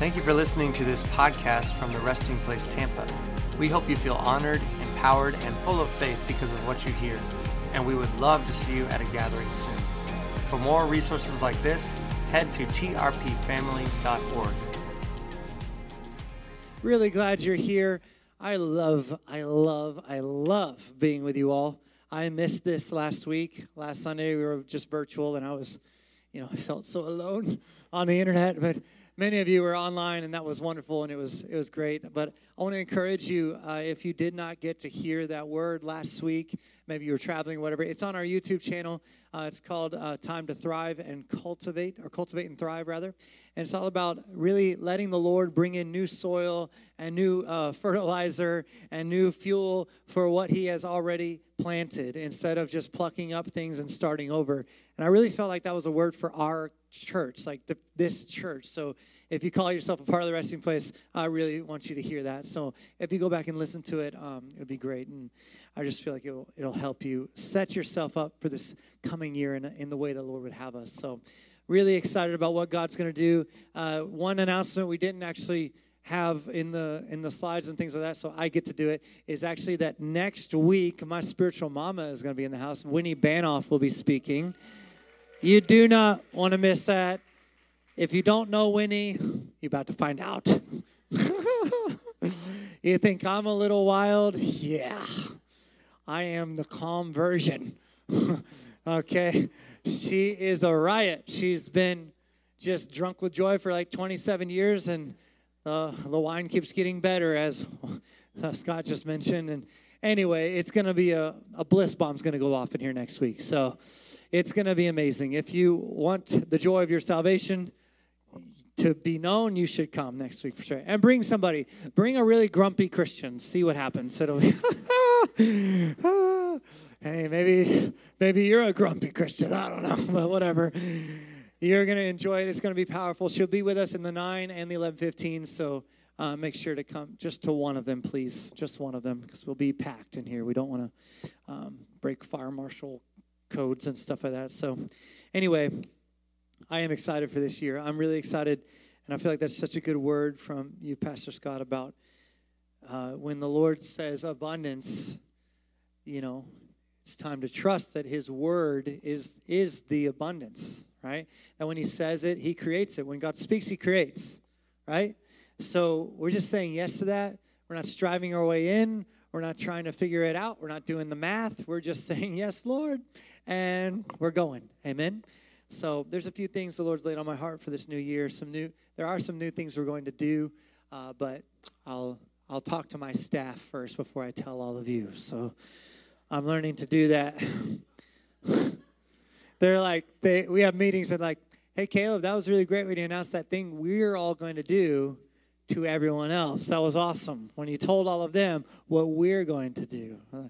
Thank you for listening to this podcast from the Resting Place Tampa. We hope you feel honored, empowered, and full of faith because of what you hear. And we would love to see you at a gathering soon. For more resources like this, head to trpfamily.org. Really glad you're here. I love, I love, I love being with you all. I missed this last week. Last Sunday we were just virtual, and I was, you know, I felt so alone on the internet. But many of you were online, and that was wonderful, and it was it was great. But I want to encourage you uh, if you did not get to hear that word last week, maybe you were traveling, whatever. It's on our YouTube channel. Uh, it's called uh, "Time to Thrive and Cultivate," or "Cultivate and Thrive," rather. And it's all about really letting the Lord bring in new soil and new uh, fertilizer and new fuel for what He has already planted instead of just plucking up things and starting over. And I really felt like that was a word for our church, like the, this church. So if you call yourself a part of the resting place, I really want you to hear that. So if you go back and listen to it, um, it would be great. And I just feel like it'll, it'll help you set yourself up for this coming year in, in the way the Lord would have us. So really excited about what God's going to do. Uh, one announcement we didn't actually have in the in the slides and things like that, so I get to do it. Is actually that next week my spiritual mama is going to be in the house. Winnie Banov will be speaking. You do not want to miss that. If you don't know Winnie, you're about to find out. you think I'm a little wild? Yeah, I am the calm version. okay she is a riot. She's been just drunk with joy for like 27 years, and uh, the wine keeps getting better, as uh, Scott just mentioned. And anyway, it's going to be a, a bliss bomb's going to go off in here next week. So it's going to be amazing. If you want the joy of your salvation to be known, you should come next week for sure. And bring somebody. Bring a really grumpy Christian. See what happens. It'll be. hey, maybe maybe you're a grumpy Christian. I don't know, but whatever. You're gonna enjoy it. It's gonna be powerful. She'll be with us in the nine and the eleven fifteen. So uh, make sure to come just to one of them, please. Just one of them, because we'll be packed in here. We don't want to um, break fire marshal codes and stuff like that. So, anyway, I am excited for this year. I'm really excited, and I feel like that's such a good word from you, Pastor Scott, about uh, when the Lord says abundance. You know, it's time to trust that his word is is the abundance right? That when he says it he creates it. When god speaks he creates right? So we're just saying yes to that. We're not striving our way in. We're not trying to figure it out. We're not doing the math. We're just saying yes lord and we're going amen so there's a few things the lord's laid on my heart for this new year some new there are some new things we're going to do uh, but i'll i'll talk to my staff first before i tell all of you so I'm learning to do that. They're like, they, we have meetings and like, hey, Caleb, that was really great when you announced that thing we're all going to do to everyone else. That was awesome. When you told all of them what we're going to do. Uh,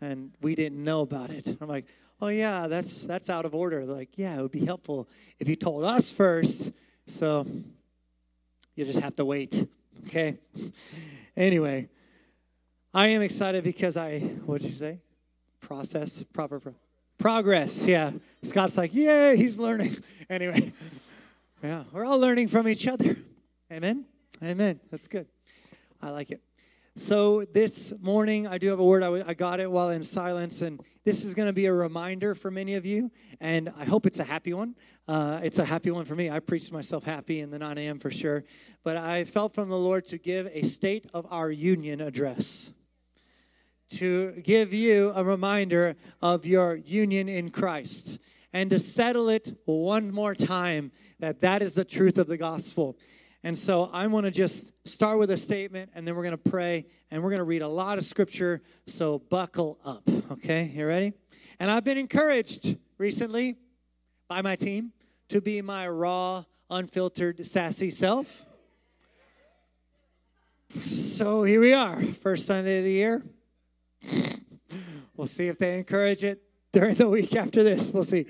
and we didn't know about it. I'm like, oh yeah, that's that's out of order. Like, yeah, it would be helpful if you told us first. So you just have to wait. Okay. anyway, I am excited because I, what did you say? Process, proper pro- progress. Yeah. Scott's like, yay, he's learning. Anyway, yeah, we're all learning from each other. Amen. Amen. That's good. I like it. So this morning, I do have a word. I, w- I got it while in silence, and this is going to be a reminder for many of you, and I hope it's a happy one. Uh, it's a happy one for me. I preached myself happy in the 9 a.m. for sure, but I felt from the Lord to give a state of our union address to give you a reminder of your union in Christ and to settle it one more time that that is the truth of the gospel. And so I want to just start with a statement and then we're going to pray and we're going to read a lot of scripture. So buckle up. Okay, you ready? And I've been encouraged recently by my team to be my raw, unfiltered, sassy self. So here we are, first Sunday of the year. we'll see if they encourage it during the week after this. We'll see.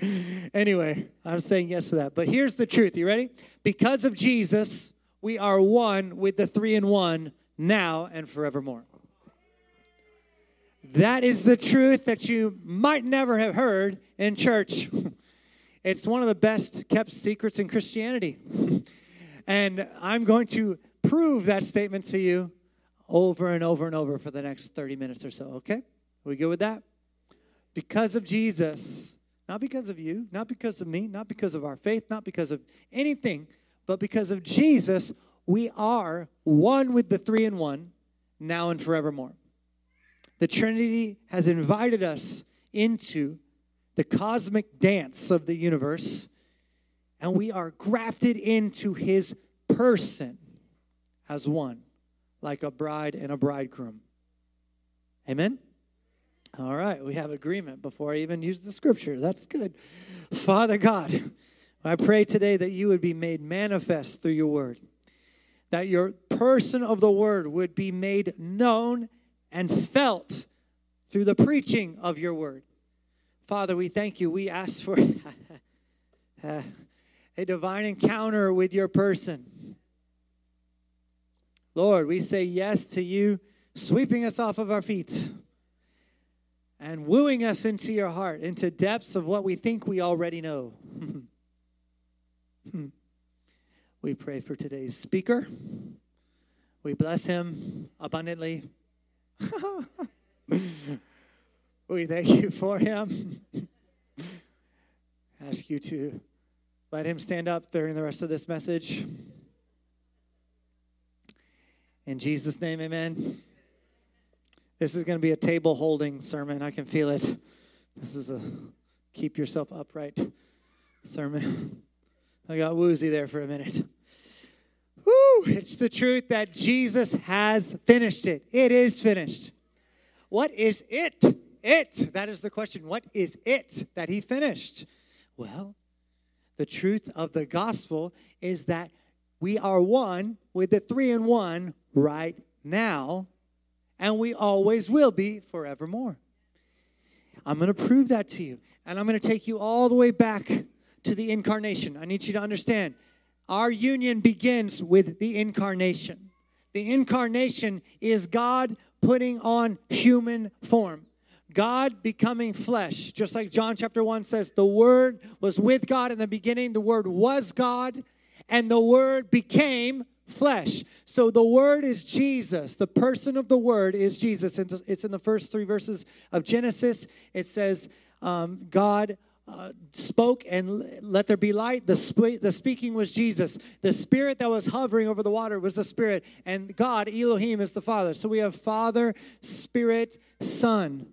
Anyway, I'm saying yes to that. But here's the truth. You ready? Because of Jesus, we are one with the three in one now and forevermore. That is the truth that you might never have heard in church. It's one of the best kept secrets in Christianity. And I'm going to prove that statement to you over and over and over for the next 30 minutes or so, okay? We good with that? Because of Jesus, not because of you, not because of me, not because of our faith, not because of anything, but because of Jesus, we are one with the three in one, now and forevermore. The Trinity has invited us into the cosmic dance of the universe, and we are grafted into his person as one, like a bride and a bridegroom. Amen? All right, we have agreement before I even use the scripture. That's good. Father God, I pray today that you would be made manifest through your word, that your person of the word would be made known and felt through the preaching of your word. Father, we thank you. We ask for a divine encounter with your person. Lord, we say yes to you sweeping us off of our feet and wooing us into your heart, into depths of what we think we already know. we pray for today's speaker. We bless him abundantly. we thank you for him. Ask you to let him stand up during the rest of this message. In Jesus' name, amen. This is going to be a table holding sermon. I can feel it. This is a keep yourself upright sermon. I got woozy there for a minute. Woo! It's the truth that Jesus has finished it. It is finished. What is it? It. That is the question. What is it that he finished? Well, the truth of the gospel is that we are one with the three in one right now and we always will be forevermore. I'm going to prove that to you, and I'm going to take you all the way back to the incarnation. I need you to understand our union begins with the incarnation. The incarnation is God putting on human form. God becoming flesh, just like John chapter 1 says, the Word was with God in the beginning, the Word was God, and the Word became flesh. So the Word is Jesus. The person of the Word is Jesus. And It's in the first three verses of Genesis. It says, um, God uh, spoke and let there be light. The, sp- the speaking was Jesus. The spirit that was hovering over the water was the spirit. And God, Elohim, is the Father. So we have Father, Spirit, Son.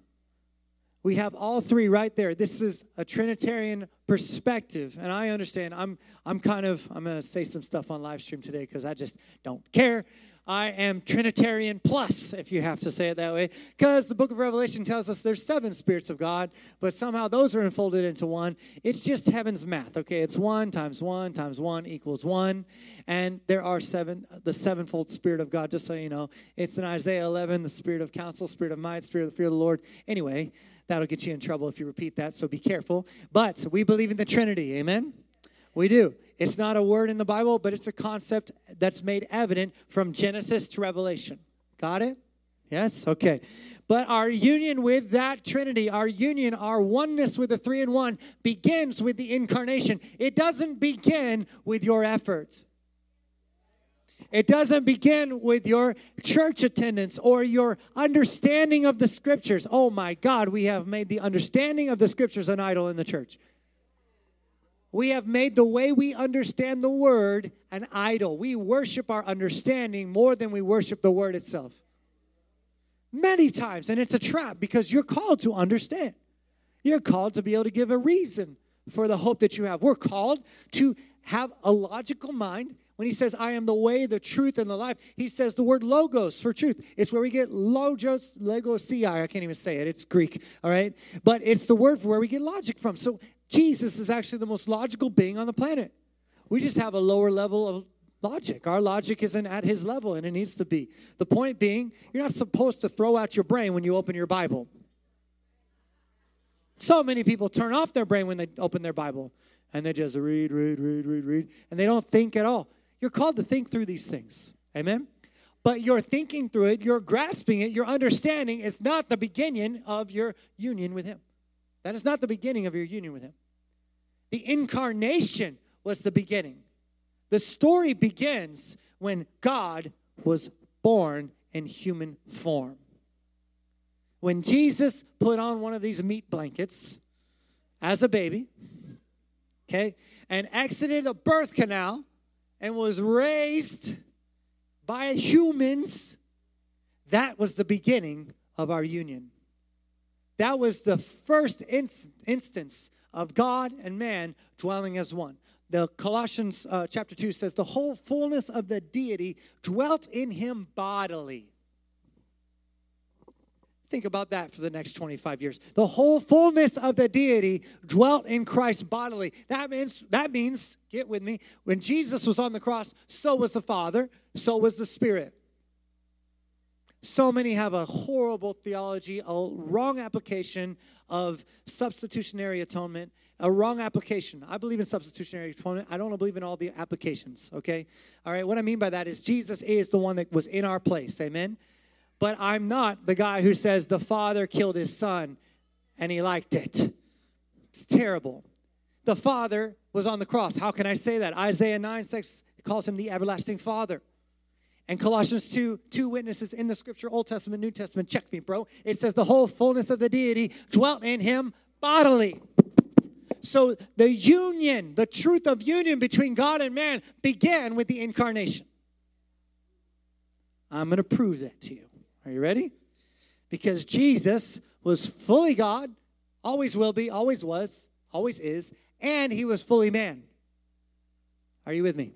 We have all three right there. This is a Trinitarian perspective. And I understand. I'm I'm kind of I'm gonna say some stuff on live stream today because I just don't care. I am Trinitarian plus, if you have to say it that way, because the book of Revelation tells us there's seven spirits of God, but somehow those are enfolded into one. It's just heaven's math, okay? It's one times one times one equals one, and there are seven, the sevenfold spirit of God, just so you know. It's in Isaiah 11, the spirit of counsel, spirit of might, spirit of the fear of the Lord. Anyway, That'll get you in trouble if you repeat that, so be careful. But we believe in the Trinity, amen? We do. It's not a word in the Bible, but it's a concept that's made evident from Genesis to Revelation. Got it? Yes? Okay. But our union with that Trinity, our union, our oneness with the three in one begins with the incarnation. It doesn't begin with your effort. It doesn't begin with your church attendance or your understanding of the scriptures. Oh my God, we have made the understanding of the scriptures an idol in the church. We have made the way we understand the word an idol. We worship our understanding more than we worship the word itself. Many times, and it's a trap because you're called to understand. You're called to be able to give a reason for the hope that you have. We're called to have a logical mind when he says, I am the way, the truth, and the life, he says the word logos for truth. It's where we get logos, logos, ci. I can't even say it. It's Greek, all right? But it's the word for where we get logic from. So Jesus is actually the most logical being on the planet. We just have a lower level of logic. Our logic isn't at his level, and it needs to be. The point being, you're not supposed to throw out your brain when you open your Bible. So many people turn off their brain when they open their Bible and they just read, read, read, read, read, and they don't think at all. You're called to think through these things. Amen? But you're thinking through it, you're grasping it, your understanding is not the beginning of your union with Him. That is not the beginning of your union with Him. The incarnation was the beginning. The story begins when God was born in human form. When Jesus put on one of these meat blankets as a baby, okay, and exited a birth canal and was raised by humans, that was the beginning of our union. That was the first inst- instance of God and man dwelling as one. The Colossians uh, chapter 2 says, The whole fullness of the deity dwelt in him bodily. Think about that for the next 25 years. The whole fullness of the deity dwelt in Christ bodily. That means, that means, get with me, when Jesus was on the cross, so was the Father, so was the Spirit. So many have a horrible theology, a wrong application of substitutionary atonement, a wrong application. I believe in substitutionary atonement. I don't believe in all the applications, okay? All right, what I mean by that is Jesus is the one that was in our place, amen? But I'm not the guy who says the father killed his son and he liked it. It's terrible. The father was on the cross. How can I say that? Isaiah 9 6 calls him the everlasting father. And Colossians 2, two witnesses in the scripture, Old Testament, New Testament, check me, bro. It says the whole fullness of the deity dwelt in him bodily. So the union, the truth of union between God and man began with the incarnation. I'm going to prove that to you. Are you ready? Because Jesus was fully God, always will be, always was, always is, and he was fully man. Are you with me?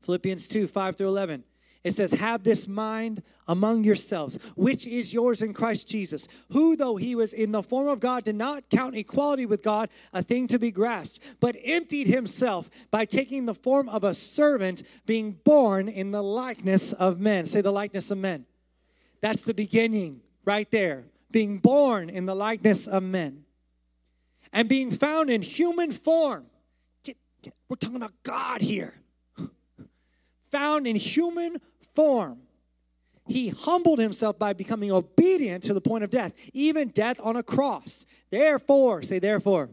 Philippians 2 5 through 11. It says, Have this mind among yourselves, which is yours in Christ Jesus, who, though he was in the form of God, did not count equality with God a thing to be grasped, but emptied himself by taking the form of a servant, being born in the likeness of men. Say, the likeness of men. That's the beginning right there. Being born in the likeness of men. And being found in human form. Get, get, we're talking about God here. Found in human form. He humbled himself by becoming obedient to the point of death, even death on a cross. Therefore, say, therefore,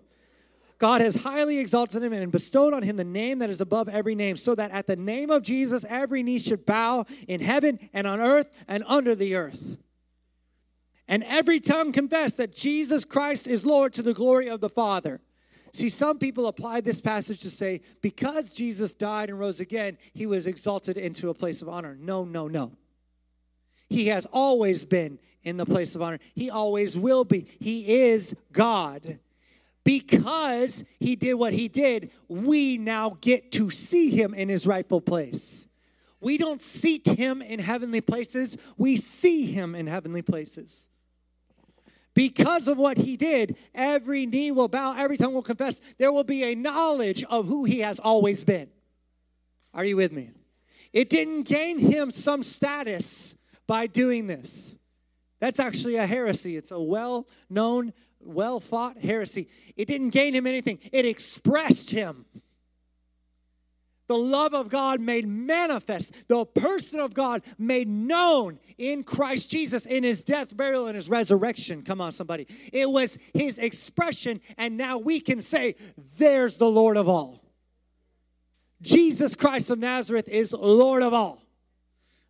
God has highly exalted him and bestowed on him the name that is above every name, so that at the name of Jesus every knee should bow in heaven and on earth and under the earth. And every tongue confess that Jesus Christ is Lord to the glory of the Father. See, some people apply this passage to say, because Jesus died and rose again, he was exalted into a place of honor. No, no, no. He has always been in the place of honor. He always will be. He is God because he did what he did, we now get to see him in his rightful place. We don't seat him in heavenly places, we see him in heavenly places. Because of what he did, every knee will bow, every tongue will confess. There will be a knowledge of who he has always been. Are you with me? It didn't gain him some status by doing this. That's actually a heresy. It's a well known well fought heresy. It didn't gain him anything, it expressed him. The love of God made manifest, the person of God made known in Christ Jesus in his death, burial, and his resurrection. Come on, somebody. It was his expression, and now we can say, There's the Lord of all. Jesus Christ of Nazareth is Lord of all.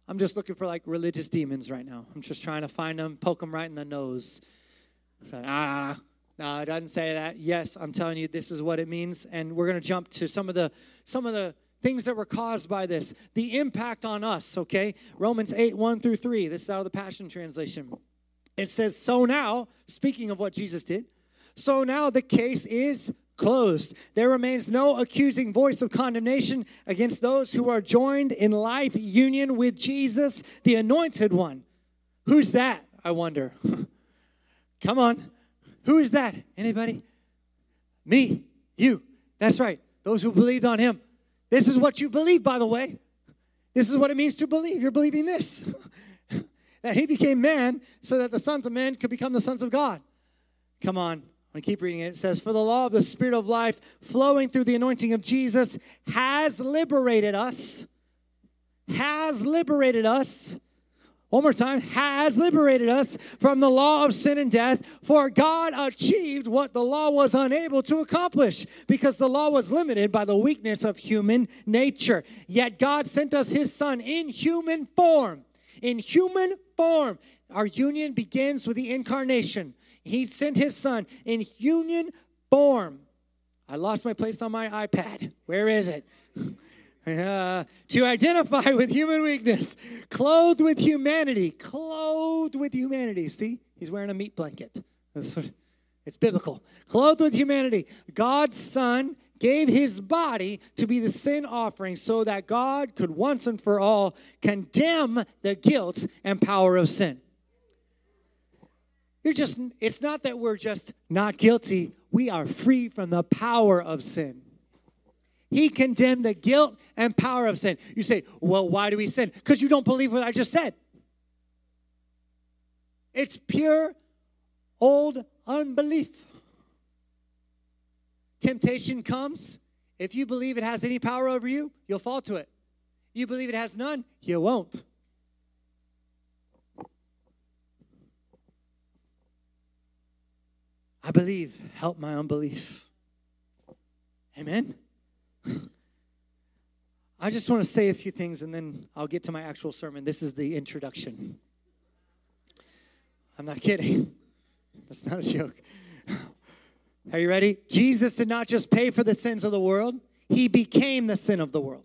I'm just looking for like religious demons right now. I'm just trying to find them, poke them right in the nose. Ah, no, it doesn't say that. Yes, I'm telling you, this is what it means, and we're going to jump to some of the some of the things that were caused by this. The impact on us. Okay, Romans eight one through three. This is out of the Passion Translation. It says, "So now, speaking of what Jesus did, so now the case is." Closed. There remains no accusing voice of condemnation against those who are joined in life union with Jesus, the anointed one. Who's that? I wonder. Come on. Who is that? Anybody? Me. You. That's right. Those who believed on him. This is what you believe, by the way. This is what it means to believe. You're believing this. that he became man so that the sons of men could become the sons of God. Come on. I'm gonna keep reading it. It says, For the law of the Spirit of life flowing through the anointing of Jesus has liberated us, has liberated us one more time, has liberated us from the law of sin and death. For God achieved what the law was unable to accomplish because the law was limited by the weakness of human nature. Yet God sent us his son in human form. In human form. Our union begins with the incarnation. He sent his son in union form. I lost my place on my iPad. Where is it? Uh, to identify with human weakness, clothed with humanity, clothed with humanity. See, he's wearing a meat blanket. It's biblical. Clothed with humanity, God's Son gave his body to be the sin offering so that God could once and for all condemn the guilt and power of sin. You're just, it's not that we're just not guilty, we are free from the power of sin. He condemned the guilt and power of sin. You say, well, why do we sin? Because you don't believe what I just said. It's pure old unbelief. Temptation comes. If you believe it has any power over you, you'll fall to it. You believe it has none, you won't. I believe, help my unbelief. Amen. I just want to say a few things and then I'll get to my actual sermon. This is the introduction. I'm not kidding. That's not a joke. Are you ready? Jesus did not just pay for the sins of the world, he became the sin of the world.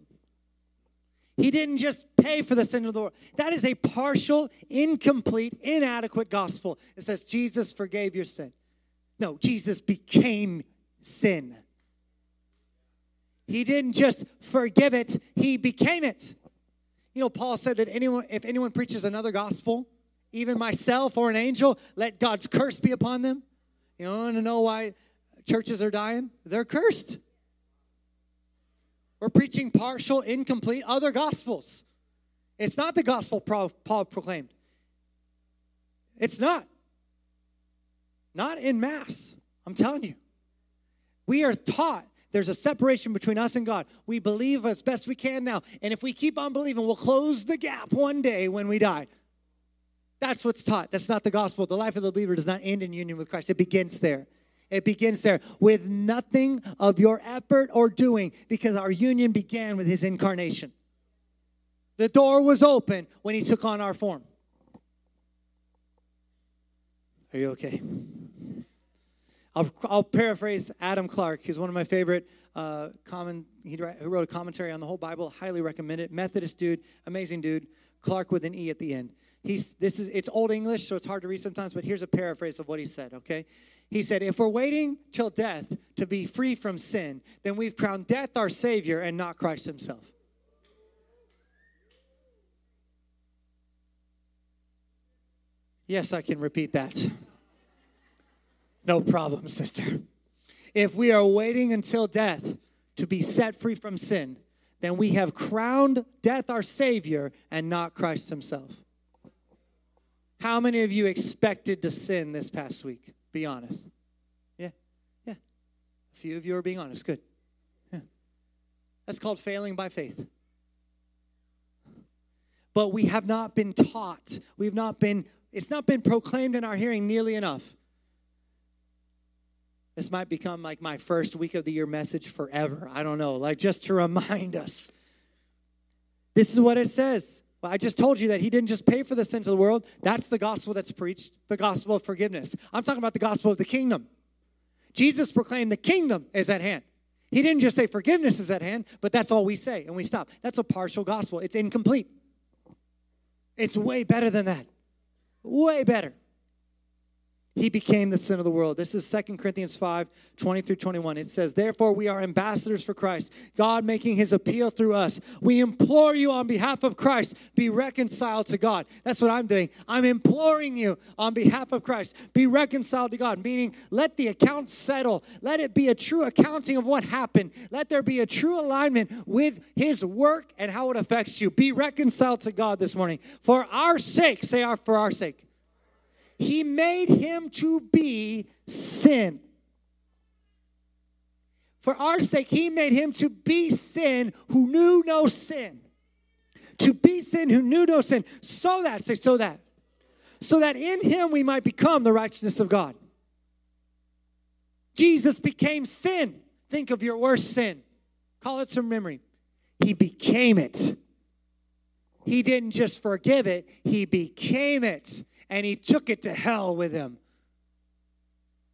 He didn't just pay for the sin of the world. That is a partial, incomplete, inadequate gospel. It says Jesus forgave your sin. No, Jesus became sin. He didn't just forgive it, he became it. You know, Paul said that anyone, if anyone preaches another gospel, even myself or an angel, let God's curse be upon them. You want to know why churches are dying? They're cursed. We're preaching partial, incomplete other gospels. It's not the gospel Paul proclaimed. It's not. Not in mass. I'm telling you. We are taught there's a separation between us and God. We believe as best we can now. And if we keep on believing, we'll close the gap one day when we die. That's what's taught. That's not the gospel. The life of the believer does not end in union with Christ, it begins there. It begins there with nothing of your effort or doing because our union began with his incarnation. The door was open when he took on our form. Are you okay? I'll, I'll paraphrase Adam Clarke, He's one of my favorite uh, common. He wrote a commentary on the whole Bible. Highly recommend it. Methodist dude, amazing dude. Clark with an e at the end. He's this is it's old English, so it's hard to read sometimes. But here's a paraphrase of what he said. Okay, he said, "If we're waiting till death to be free from sin, then we've crowned death our Savior and not Christ Himself." Yes, I can repeat that. No problem, sister. If we are waiting until death to be set free from sin, then we have crowned death our Savior and not Christ Himself. How many of you expected to sin this past week? Be honest. Yeah, yeah. A few of you are being honest. Good. Yeah. That's called failing by faith. But we have not been taught, we've not been, it's not been proclaimed in our hearing nearly enough this might become like my first week of the year message forever. I don't know, like just to remind us. This is what it says. Well, I just told you that he didn't just pay for the sins of the world. That's the gospel that's preached, the gospel of forgiveness. I'm talking about the gospel of the kingdom. Jesus proclaimed the kingdom is at hand. He didn't just say forgiveness is at hand, but that's all we say and we stop. That's a partial gospel. It's incomplete. It's way better than that. Way better he became the sin of the world. This is Second Corinthians 5 20 through 21. It says, Therefore, we are ambassadors for Christ, God making his appeal through us. We implore you on behalf of Christ, be reconciled to God. That's what I'm doing. I'm imploring you on behalf of Christ, be reconciled to God, meaning let the account settle. Let it be a true accounting of what happened. Let there be a true alignment with his work and how it affects you. Be reconciled to God this morning. For our sake, say our, for our sake he made him to be sin. For our sake, he made him to be sin who knew no sin, to be sin who knew no sin, so that, say, so that, so that in him we might become the righteousness of God. Jesus became sin. Think of your worst sin. Call it some memory. He became it. He didn't just forgive it, he became it. And he took it to hell with him.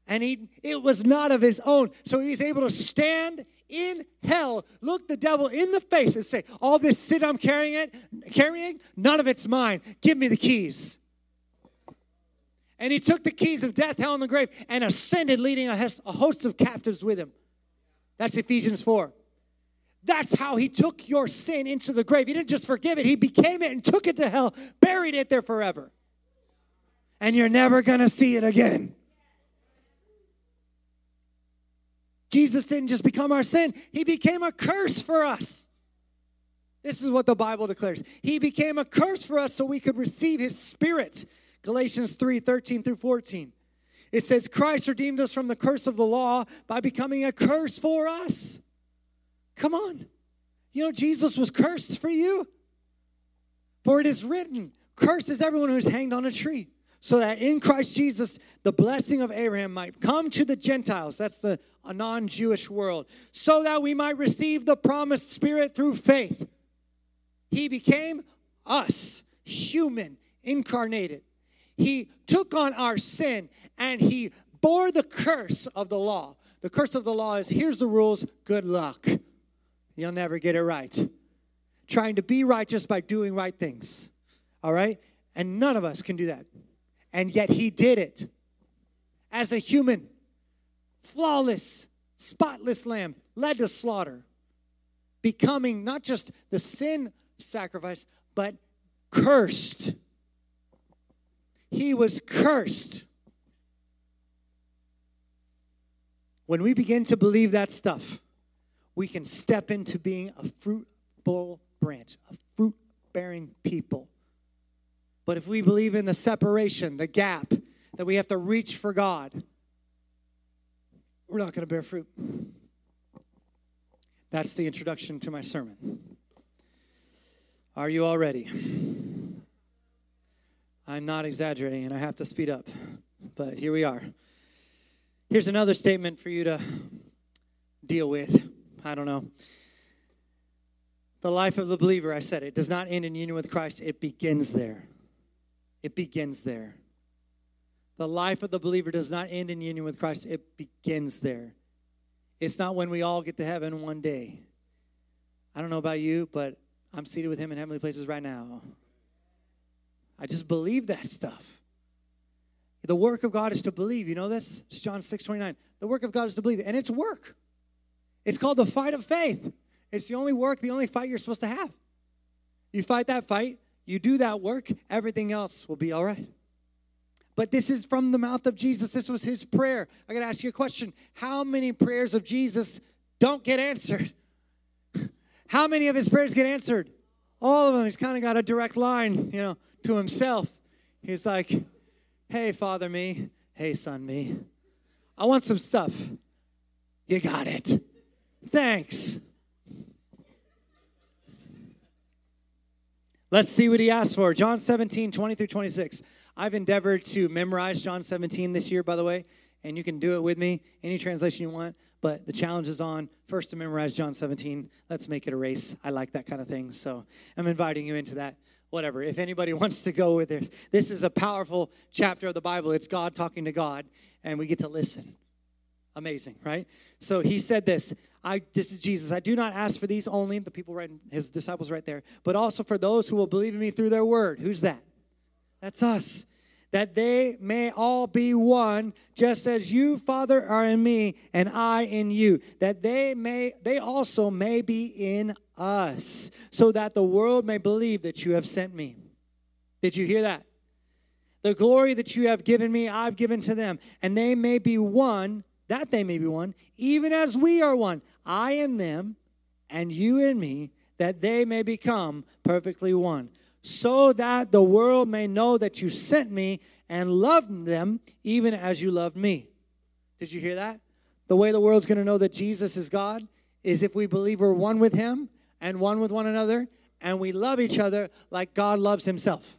And he it was not of his own. So he's able to stand in hell, look the devil in the face and say, All this sin I'm carrying it, carrying, none of it's mine. Give me the keys. And he took the keys of death, hell, and the grave and ascended, leading a host of captives with him. That's Ephesians 4. That's how he took your sin into the grave. He didn't just forgive it, he became it and took it to hell, buried it there forever. And you're never going to see it again. Jesus didn't just become our sin, he became a curse for us. This is what the Bible declares. He became a curse for us so we could receive his spirit. Galatians 3 13 through 14. It says, Christ redeemed us from the curse of the law by becoming a curse for us. Come on. You know, Jesus was cursed for you. For it is written, Cursed is everyone who is hanged on a tree, so that in Christ Jesus the blessing of Abraham might come to the Gentiles. That's the non Jewish world, so that we might receive the promised Spirit through faith. He became us, human, incarnated. He took on our sin and he bore the curse of the law. The curse of the law is here's the rules, good luck. You'll never get it right. Trying to be righteous by doing right things. All right? And none of us can do that. And yet he did it as a human, flawless, spotless lamb, led to slaughter, becoming not just the sin sacrifice, but cursed. He was cursed. When we begin to believe that stuff, we can step into being a fruitful branch, a fruit bearing people. But if we believe in the separation, the gap, that we have to reach for God, we're not going to bear fruit. That's the introduction to my sermon. Are you all ready? I'm not exaggerating and I have to speed up, but here we are. Here's another statement for you to deal with. I don't know. The life of the believer, I said it, does not end in union with Christ, it begins there. It begins there. The life of the believer does not end in union with Christ, it begins there. It's not when we all get to heaven one day. I don't know about you, but I'm seated with him in heavenly places right now. I just believe that stuff. The work of God is to believe. You know this? It's John 6 29. The work of God is to believe, and it's work. It's called the fight of faith. It's the only work, the only fight you're supposed to have. You fight that fight, you do that work, everything else will be all right. But this is from the mouth of Jesus. This was his prayer. I got to ask you a question. How many prayers of Jesus don't get answered? How many of his prayers get answered? All of them. He's kind of got a direct line, you know, to himself. He's like, Hey, Father, me. Hey, Son, me. I want some stuff. You got it. Thanks. Let's see what he asked for. John 17, 20 through 26. I've endeavored to memorize John 17 this year, by the way, and you can do it with me, any translation you want. But the challenge is on first to memorize John 17. Let's make it a race. I like that kind of thing. So I'm inviting you into that whatever. If anybody wants to go with it, this is a powerful chapter of the Bible. It's God talking to God, and we get to listen. Amazing, right? So he said this. I this is Jesus. I do not ask for these only, the people right his disciples right there, but also for those who will believe in me through their word. Who's that? That's us that they may all be one just as you father are in me and i in you that they may they also may be in us so that the world may believe that you have sent me did you hear that the glory that you have given me i've given to them and they may be one that they may be one even as we are one i and them and you and me that they may become perfectly one so that the world may know that you sent me and loved them even as you loved me. Did you hear that? The way the world's going to know that Jesus is God is if we believe we're one with Him and one with one another and we love each other like God loves himself.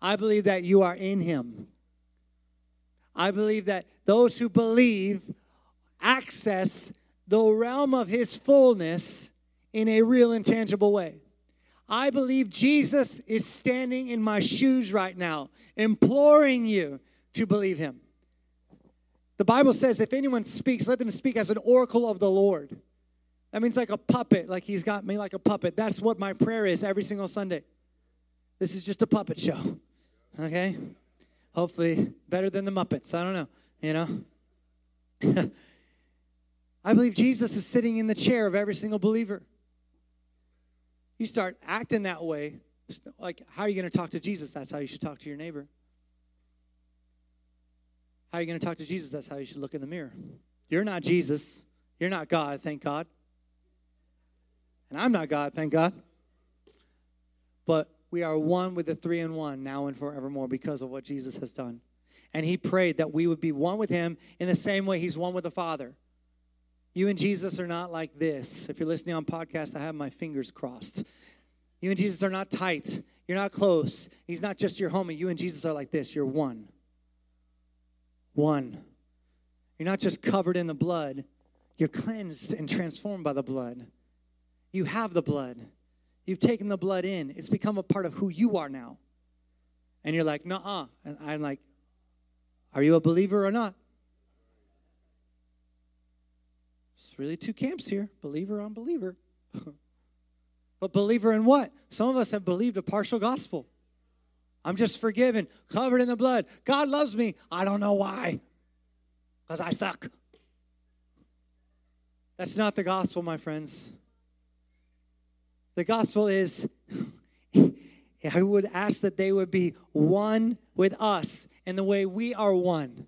I believe that you are in him. I believe that those who believe access the realm of his fullness in a real and tangible way. I believe Jesus is standing in my shoes right now, imploring you to believe him. The Bible says if anyone speaks, let them speak as an oracle of the Lord. That means like a puppet, like he's got me like a puppet. That's what my prayer is every single Sunday. This is just a puppet show. Okay? Hopefully, better than the Muppets. I don't know, you know? I believe Jesus is sitting in the chair of every single believer. You start acting that way, like, how are you going to talk to Jesus? That's how you should talk to your neighbor. How are you going to talk to Jesus? That's how you should look in the mirror. You're not Jesus. You're not God, thank God. And I'm not God, thank God. But we are one with the three in one now and forevermore because of what Jesus has done. And he prayed that we would be one with him in the same way he's one with the Father. You and Jesus are not like this. If you're listening on podcast, I have my fingers crossed. You and Jesus are not tight. You're not close. He's not just your homie. You and Jesus are like this. You're one. One. You're not just covered in the blood, you're cleansed and transformed by the blood. You have the blood. You've taken the blood in. It's become a part of who you are now. And you're like, nah, And I'm like, are you a believer or not? It's really two camps here believer, unbeliever. but believer in what? Some of us have believed a partial gospel. I'm just forgiven, covered in the blood. God loves me. I don't know why. Because I suck. That's not the gospel, my friends. The gospel is I would ask that they would be one with us in the way we are one.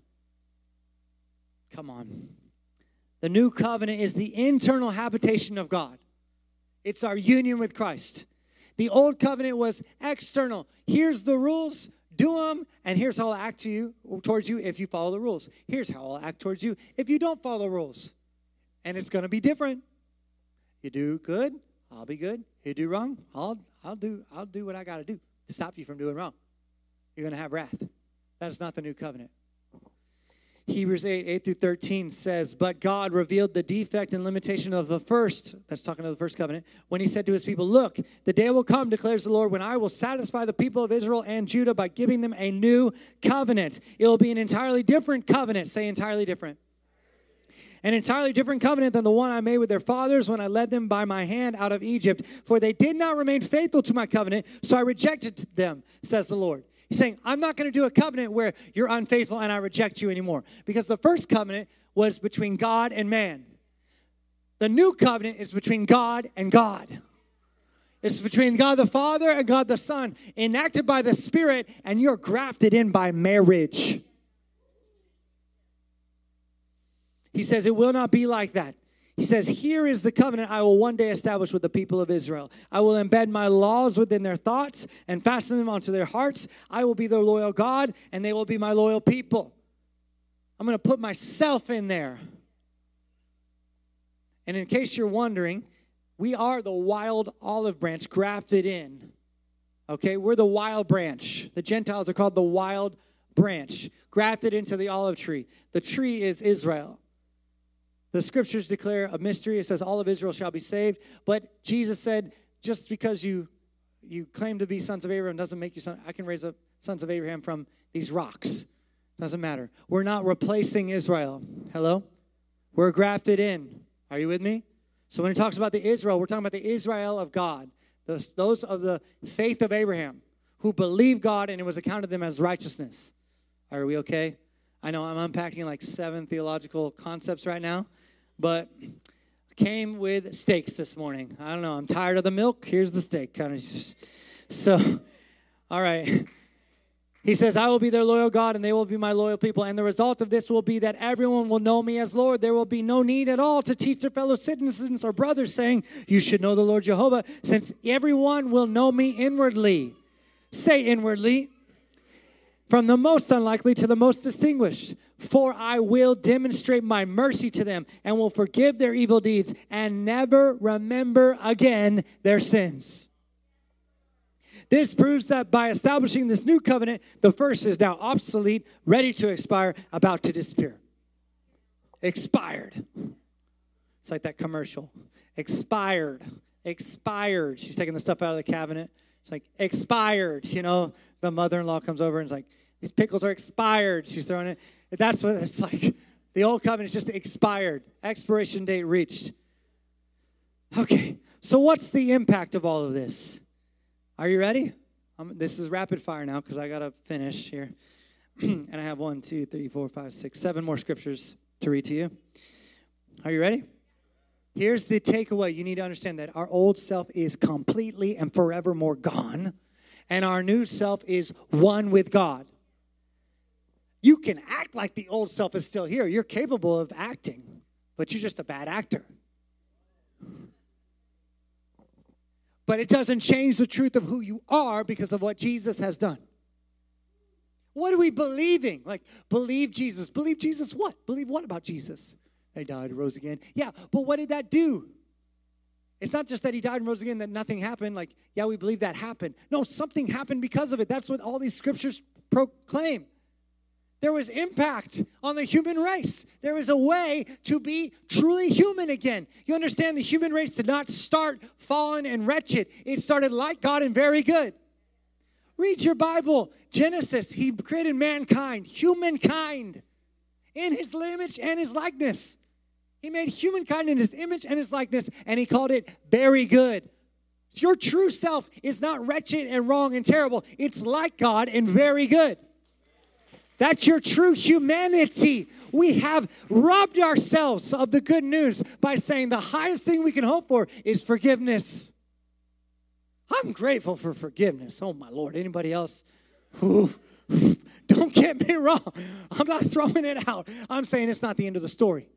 Come on. The new covenant is the internal habitation of God, it's our union with Christ. The old covenant was external. Here's the rules, do them, and here's how I'll act to you towards you if you follow the rules. Here's how I'll act towards you if you don't follow the rules. And it's going to be different. You do good, I'll be good. You do wrong, I'll I'll do I'll do what I got to do to stop you from doing wrong. You're going to have wrath. That is not the new covenant. Hebrews 8, 8 through 13 says, But God revealed the defect and limitation of the first, that's talking to the first covenant, when he said to his people, Look, the day will come, declares the Lord, when I will satisfy the people of Israel and Judah by giving them a new covenant. It will be an entirely different covenant. Say entirely different an entirely different covenant than the one I made with their fathers when I led them by my hand out of Egypt. For they did not remain faithful to my covenant, so I rejected them, says the Lord. He's saying, I'm not going to do a covenant where you're unfaithful and I reject you anymore. Because the first covenant was between God and man. The new covenant is between God and God. It's between God the Father and God the Son, enacted by the Spirit, and you're grafted in by marriage. He says, It will not be like that. He says, Here is the covenant I will one day establish with the people of Israel. I will embed my laws within their thoughts and fasten them onto their hearts. I will be their loyal God, and they will be my loyal people. I'm going to put myself in there. And in case you're wondering, we are the wild olive branch grafted in. Okay, we're the wild branch. The Gentiles are called the wild branch, grafted into the olive tree. The tree is Israel. The scriptures declare a mystery. It says all of Israel shall be saved. But Jesus said, just because you you claim to be sons of Abraham doesn't make you son. I can raise up sons of Abraham from these rocks. Doesn't matter. We're not replacing Israel. Hello? We're grafted in. Are you with me? So when he talks about the Israel, we're talking about the Israel of God. Those, those of the faith of Abraham who believed God and it was accounted them as righteousness. Are we okay? I know I'm unpacking like seven theological concepts right now. But came with steaks this morning. I don't know. I'm tired of the milk. Here's the steak. Kind of just so. All right. He says, I will be their loyal God and they will be my loyal people. And the result of this will be that everyone will know me as Lord. There will be no need at all to teach their fellow citizens or brothers, saying, You should know the Lord Jehovah, since everyone will know me inwardly. Say inwardly. From the most unlikely to the most distinguished. For I will demonstrate my mercy to them and will forgive their evil deeds and never remember again their sins. This proves that by establishing this new covenant, the first is now obsolete, ready to expire, about to disappear. Expired. It's like that commercial. Expired. Expired. She's taking the stuff out of the cabinet. It's like, expired. You know, the mother in law comes over and is like, these pickles are expired. She's throwing it. That's what it's like. The old covenant is just expired, expiration date reached. Okay, so what's the impact of all of this? Are you ready? Um, this is rapid fire now because I got to finish here. and I have one, two, three, four, five, six, seven more scriptures to read to you. Are you ready? Here's the takeaway you need to understand that our old self is completely and forevermore gone, and our new self is one with God. You can act like the old self is still here. You're capable of acting, but you're just a bad actor. But it doesn't change the truth of who you are because of what Jesus has done. What are we believing? Like, believe Jesus. Believe Jesus what? Believe what about Jesus? He died, and rose again. Yeah, but what did that do? It's not just that he died and rose again, that nothing happened. Like, yeah, we believe that happened. No, something happened because of it. That's what all these scriptures proclaim. There was impact on the human race. There was a way to be truly human again. You understand the human race did not start fallen and wretched, it started like God and very good. Read your Bible. Genesis, he created mankind, humankind, in his image and his likeness. He made humankind in his image and his likeness, and he called it very good. Your true self is not wretched and wrong and terrible, it's like God and very good. That's your true humanity. We have robbed ourselves of the good news by saying the highest thing we can hope for is forgiveness. I'm grateful for forgiveness. Oh my Lord. Anybody else? Ooh, don't get me wrong. I'm not throwing it out. I'm saying it's not the end of the story.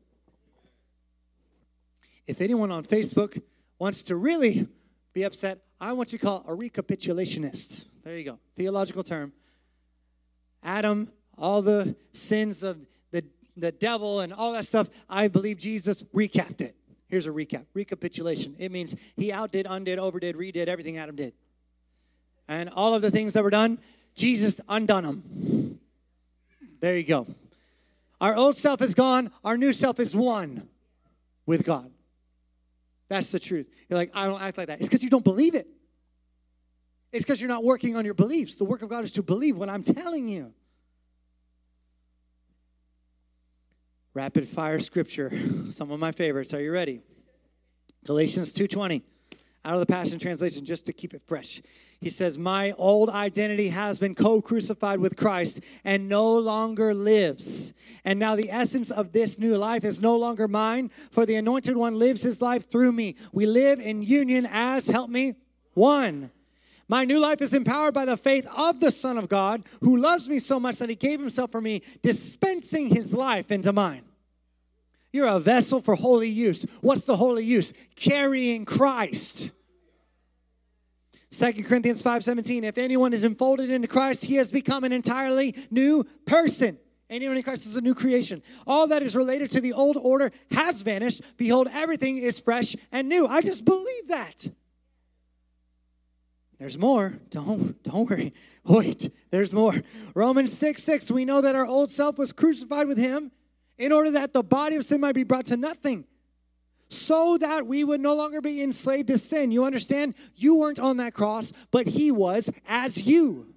If anyone on Facebook wants to really be upset, I want you to call a recapitulationist. There you go. Theological term. Adam all the sins of the, the devil and all that stuff, I believe Jesus recapped it. Here's a recap recapitulation. It means he outdid, undid, overdid, redid everything Adam did. And all of the things that were done, Jesus undone them. There you go. Our old self is gone, our new self is one with God. That's the truth. You're like, I don't act like that. It's because you don't believe it. It's because you're not working on your beliefs. The work of God is to believe what I'm telling you. Rapid fire scripture. Some of my favorites. Are you ready? Galatians 2:20. Out of the Passion Translation just to keep it fresh. He says, "My old identity has been co-crucified with Christ and no longer lives. And now the essence of this new life is no longer mine, for the anointed one lives his life through me. We live in union as help me one." My new life is empowered by the faith of the Son of God who loves me so much that he gave himself for me, dispensing his life into mine. You're a vessel for holy use. What's the holy use? Carrying Christ. 2 Corinthians 5:17 If anyone is enfolded into Christ, he has become an entirely new person. Anyone in Christ is a new creation. All that is related to the old order has vanished. Behold, everything is fresh and new. I just believe that. There's more. Don't don't worry. Wait, there's more. Romans 6 6. We know that our old self was crucified with him in order that the body of sin might be brought to nothing, so that we would no longer be enslaved to sin. You understand? You weren't on that cross, but he was as you.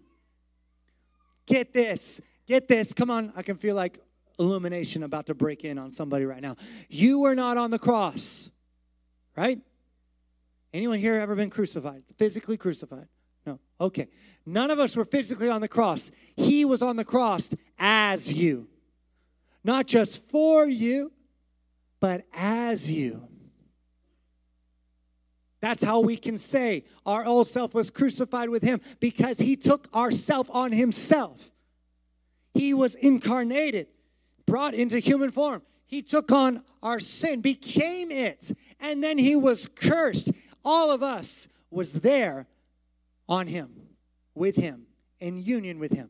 Get this. Get this. Come on. I can feel like illumination about to break in on somebody right now. You were not on the cross, right? Anyone here ever been crucified? Physically crucified? No. Okay. None of us were physically on the cross. He was on the cross as you. Not just for you, but as you. That's how we can say our old self was crucified with him because he took our self on himself. He was incarnated, brought into human form. He took on our sin, became it, and then he was cursed. All of us was there on him, with him, in union with him.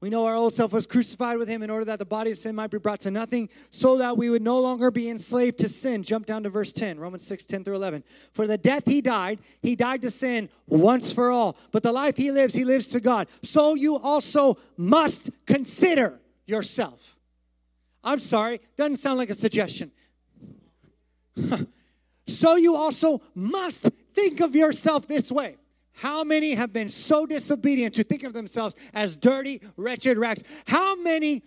We know our old self was crucified with him in order that the body of sin might be brought to nothing, so that we would no longer be enslaved to sin. Jump down to verse 10, Romans 6, 10 through 11. For the death he died, he died to sin once for all. But the life he lives, he lives to God. So you also must consider yourself. I'm sorry, doesn't sound like a suggestion. so you also must think of yourself this way. How many have been so disobedient to think of themselves as dirty, wretched rags? How many?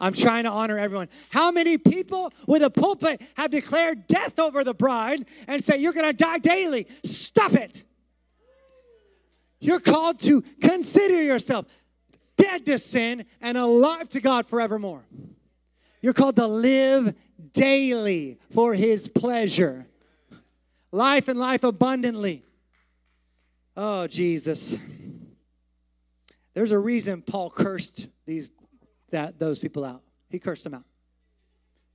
I'm trying to honor everyone. How many people with a pulpit have declared death over the bride and say, You're going to die daily? Stop it. You're called to consider yourself dead to sin and alive to God forevermore. You're called to live daily for His pleasure life and life abundantly. Oh, Jesus. There's a reason Paul cursed these that those people out. He cursed them out.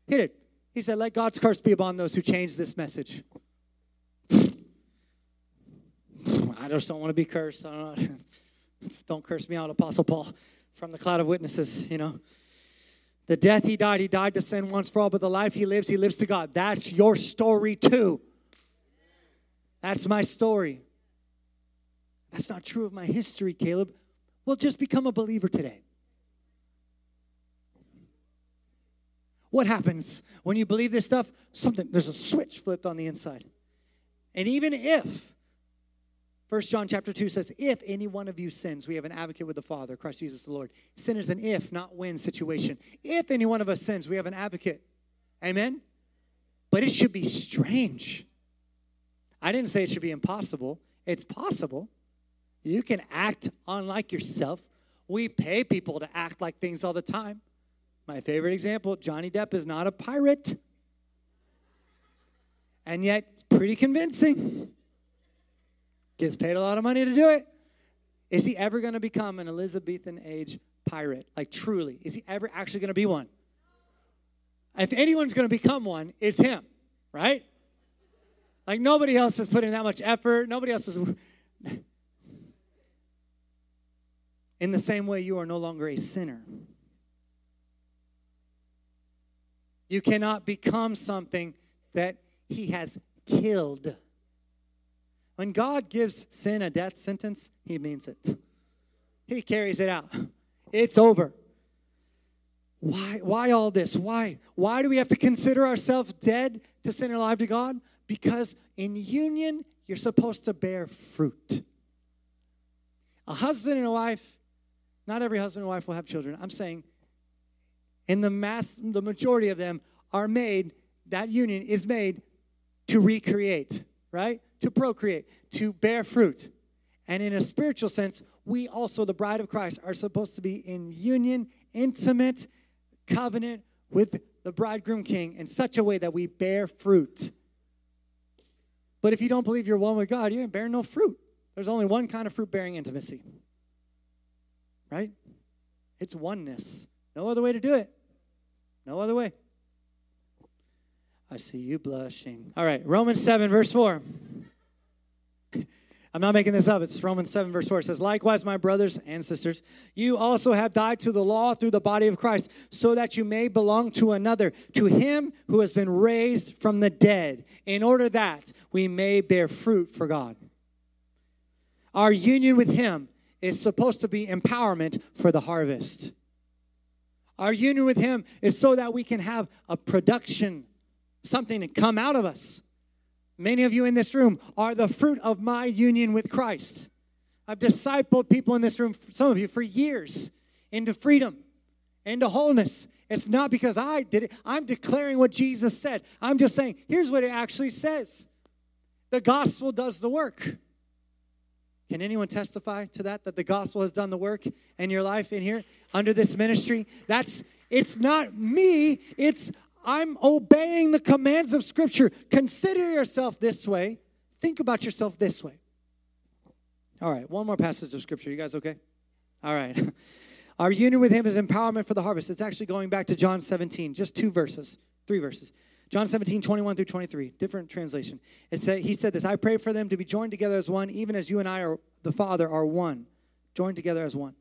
He did. He said, Let God's curse be upon those who change this message. I just don't want to be cursed. Don't, don't curse me out, Apostle Paul, from the cloud of witnesses, you know. The death he died, he died to sin once for all, but the life he lives, he lives to God. That's your story too. That's my story. That's not true of my history, Caleb. Well, just become a believer today. What happens when you believe this stuff? Something, there's a switch flipped on the inside. And even if, First John chapter 2 says, if any one of you sins, we have an advocate with the Father, Christ Jesus the Lord. Sin is an if, not when situation. If any one of us sins, we have an advocate. Amen? But it should be strange I didn't say it should be impossible. It's possible. You can act unlike yourself. We pay people to act like things all the time. My favorite example Johnny Depp is not a pirate. And yet, pretty convincing. Gets paid a lot of money to do it. Is he ever going to become an Elizabethan age pirate? Like, truly? Is he ever actually going to be one? If anyone's going to become one, it's him, right? Like nobody else has put in that much effort. Nobody else is. In the same way, you are no longer a sinner. You cannot become something that He has killed. When God gives sin a death sentence, He means it. He carries it out. It's over. Why, why all this? Why? Why do we have to consider ourselves dead to sin and alive to God? Because in union, you're supposed to bear fruit. A husband and a wife, not every husband and wife will have children. I'm saying in the mass the majority of them are made that union is made to recreate, right? To procreate, to bear fruit. And in a spiritual sense, we also the bride of Christ are supposed to be in union, intimate covenant with the bridegroom king in such a way that we bear fruit. But if you don't believe you're one with God, you ain't bearing no fruit. There's only one kind of fruit bearing intimacy. Right? It's oneness. No other way to do it. No other way. I see you blushing. All right, Romans 7, verse 4. I'm not making this up. It's Romans 7, verse 4. It says, Likewise, my brothers and sisters, you also have died to the law through the body of Christ, so that you may belong to another, to him who has been raised from the dead, in order that we may bear fruit for God. Our union with Him is supposed to be empowerment for the harvest. Our union with Him is so that we can have a production, something to come out of us. Many of you in this room are the fruit of my union with Christ. I've discipled people in this room, some of you, for years into freedom, into wholeness. It's not because I did it. I'm declaring what Jesus said. I'm just saying, here's what it actually says the gospel does the work. Can anyone testify to that? That the gospel has done the work in your life in here under this ministry? That's it's not me, it's I'm obeying the commands of Scripture. Consider yourself this way. Think about yourself this way. All right, one more passage of Scripture. You guys okay? All right. Our union with Him is empowerment for the harvest. It's actually going back to John 17, just two verses, three verses. John 17, 21 through 23, different translation. It said, he said this I pray for them to be joined together as one, even as you and I are, the Father, are one, joined together as one.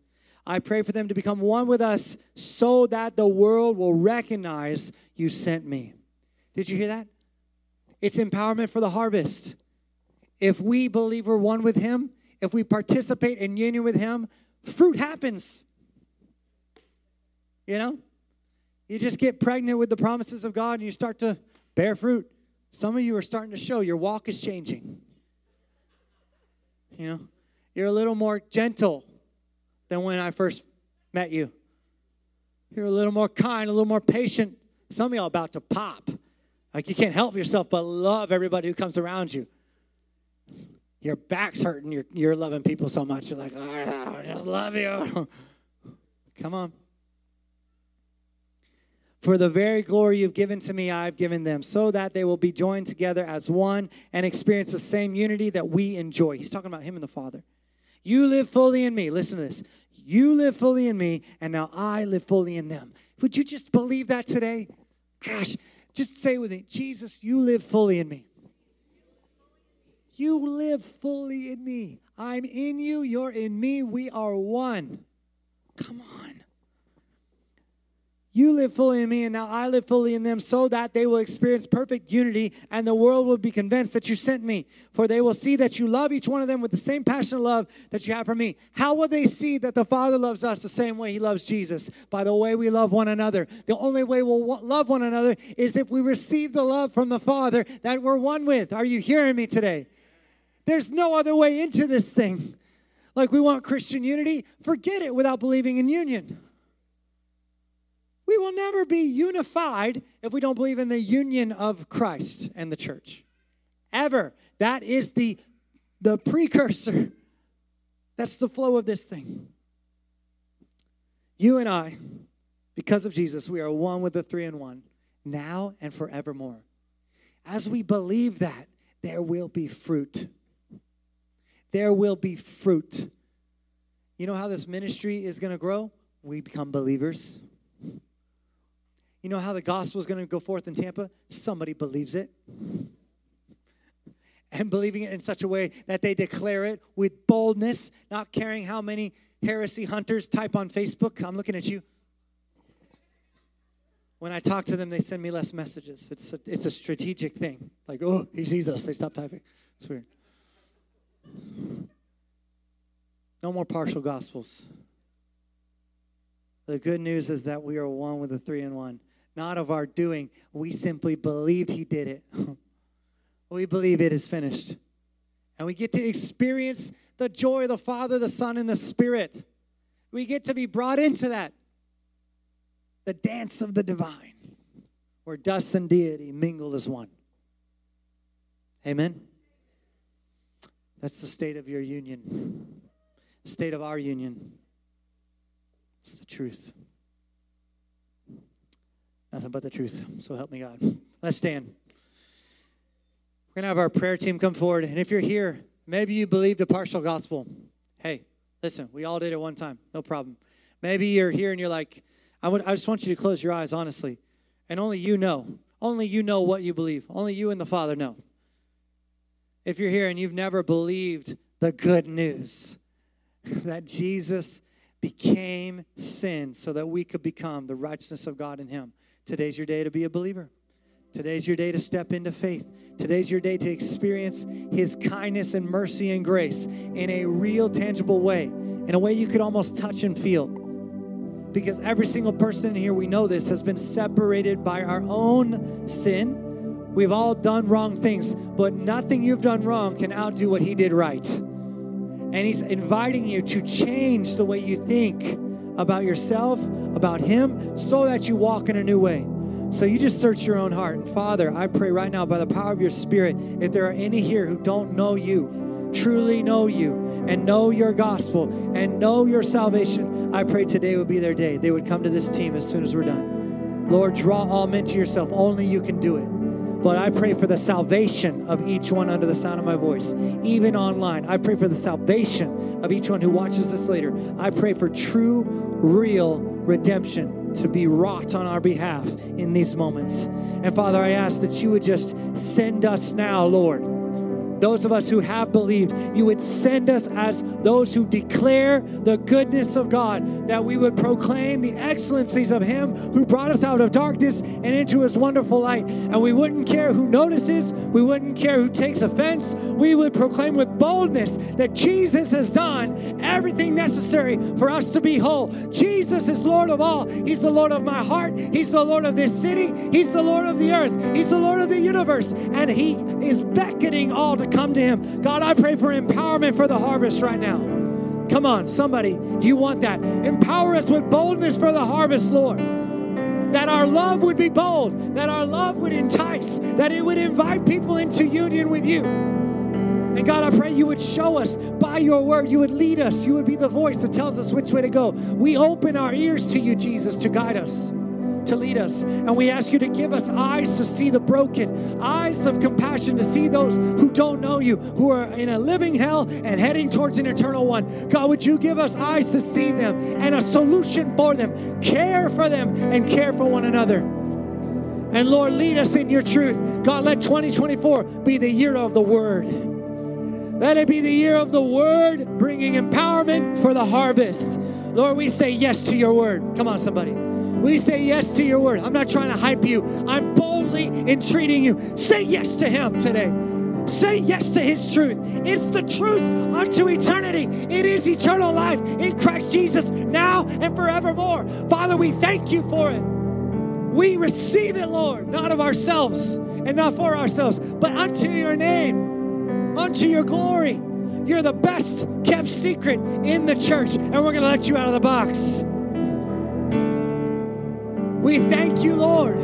I pray for them to become one with us so that the world will recognize you sent me. Did you hear that? It's empowerment for the harvest. If we believe we're one with Him, if we participate in union with Him, fruit happens. You know? You just get pregnant with the promises of God and you start to bear fruit. Some of you are starting to show your walk is changing. You know, you're a little more gentle than when I first met you. You're a little more kind, a little more patient. Some of y'all about to pop. Like you can't help yourself but love everybody who comes around you. Your back's hurting. You're, you're loving people so much. You're like, oh, I just love you. Come on. For the very glory you've given to me, I've given them, so that they will be joined together as one and experience the same unity that we enjoy. He's talking about him and the Father. You live fully in me. Listen to this. You live fully in me, and now I live fully in them. Would you just believe that today? Gosh, just say with me Jesus, you live fully in me. You live fully in me. I'm in you, you're in me, we are one. Come on. You live fully in me, and now I live fully in them, so that they will experience perfect unity, and the world will be convinced that you sent me. For they will see that you love each one of them with the same passionate love that you have for me. How will they see that the Father loves us the same way He loves Jesus? By the way we love one another. The only way we'll love one another is if we receive the love from the Father that we're one with. Are you hearing me today? There's no other way into this thing. Like we want Christian unity, forget it without believing in union. We will never be unified if we don't believe in the union of Christ and the church. Ever. That is the, the precursor. That's the flow of this thing. You and I, because of Jesus, we are one with the three in one, now and forevermore. As we believe that, there will be fruit. There will be fruit. You know how this ministry is going to grow? We become believers. You know how the gospel is going to go forth in Tampa? Somebody believes it. And believing it in such a way that they declare it with boldness, not caring how many heresy hunters type on Facebook. I'm looking at you. When I talk to them, they send me less messages. It's a, it's a strategic thing. Like, oh, he sees us. They stop typing. It's weird. No more partial gospels. The good news is that we are one with the three in one not of our doing. We simply believed He did it. we believe it is finished. And we get to experience the joy of the Father, the Son, and the Spirit. We get to be brought into that. The dance of the divine, where dust and deity mingle as one. Amen. That's the state of your union, state of our union. It's the truth. Nothing but the truth. So help me God. Let's stand. We're going to have our prayer team come forward. And if you're here, maybe you believe the partial gospel. Hey, listen, we all did it one time. No problem. Maybe you're here and you're like, I, would, I just want you to close your eyes, honestly. And only you know. Only you know what you believe. Only you and the Father know. If you're here and you've never believed the good news that Jesus became sin so that we could become the righteousness of God in Him Today's your day to be a believer. Today's your day to step into faith. Today's your day to experience His kindness and mercy and grace in a real, tangible way, in a way you could almost touch and feel. Because every single person in here, we know this, has been separated by our own sin. We've all done wrong things, but nothing you've done wrong can outdo what He did right. And He's inviting you to change the way you think about yourself, about Him, so that you walk in a new way. So you just search your own heart. And Father, I pray right now by the power of your Spirit, if there are any here who don't know you, truly know you and know your gospel and know your salvation, I pray today would be their day. They would come to this team as soon as we're done. Lord, draw all men to yourself. Only you can do it. But I pray for the salvation of each one under the sound of my voice, even online. I pray for the salvation of each one who watches this later. I pray for true, real redemption to be wrought on our behalf in these moments. And Father, I ask that you would just send us now, Lord those of us who have believed, you would send us as those who declare the goodness of God, that we would proclaim the excellencies of Him who brought us out of darkness and into His wonderful light. And we wouldn't care who notices, we wouldn't care who takes offense. We would proclaim with boldness that Jesus has done everything necessary for us to be whole. Jesus is Lord of all. He's the Lord of my heart, He's the Lord of this city, He's the Lord of the earth, He's the Lord of the universe, and He is beckoning all to come to Him. God, I pray for empowerment for the harvest right now. Come on, somebody, you want that? Empower us with boldness for the harvest, Lord. That our love would be bold, that our love would entice, that it would invite people into union with you. And God, I pray you would show us by your word, you would lead us, you would be the voice that tells us which way to go. We open our ears to you, Jesus, to guide us to lead us. And we ask you to give us eyes to see the broken, eyes of compassion to see those who don't know you, who are in a living hell and heading towards an eternal one. God, would you give us eyes to see them and a solution for them, care for them, and care for one another. And Lord, lead us in your truth. God, let 2024 be the year of the word. Let it be the year of the word, bringing empowerment for the harvest. Lord, we say yes to your word. Come on, somebody. We say yes to your word. I'm not trying to hype you, I'm boldly entreating you. Say yes to him today. Say yes to his truth. It's the truth unto eternity. It is eternal life in Christ Jesus now and forevermore. Father, we thank you for it. We receive it, Lord, not of ourselves and not for ourselves, but unto your name, unto your glory. You're the best kept secret in the church, and we're going to let you out of the box. We thank you, Lord,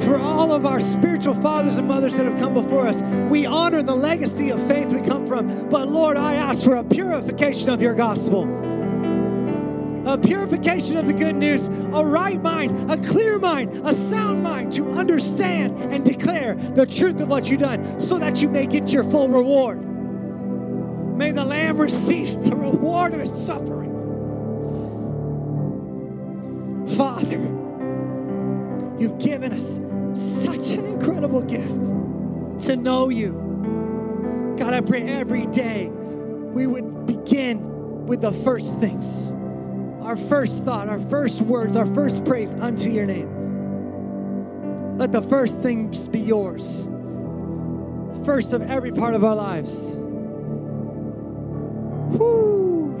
for all of our spiritual fathers and mothers that have come before us. We honor the legacy of faith we come from. But Lord, I ask for a purification of your gospel a purification of the good news, a right mind, a clear mind, a sound mind to understand and declare the truth of what you've done so that you may get your full reward. May the Lamb receive the reward of his suffering. Father, You've given us such an incredible gift to know you. God, I pray every day we would begin with the first things our first thought, our first words, our first praise unto your name. Let the first things be yours, first of every part of our lives. Whoo.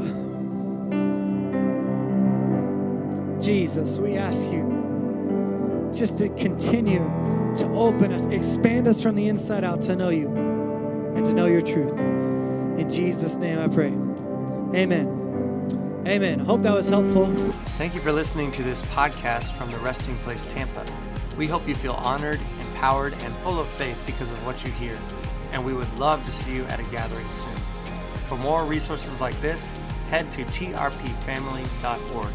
Jesus, we ask you just to continue to open us, expand us from the inside out to know you and to know your truth. In Jesus' name I pray. Amen. Amen. Hope that was helpful. Thank you for listening to this podcast from the Resting Place Tampa. We hope you feel honored, empowered, and full of faith because of what you hear. And we would love to see you at a gathering soon. For more resources like this, head to trpfamily.org.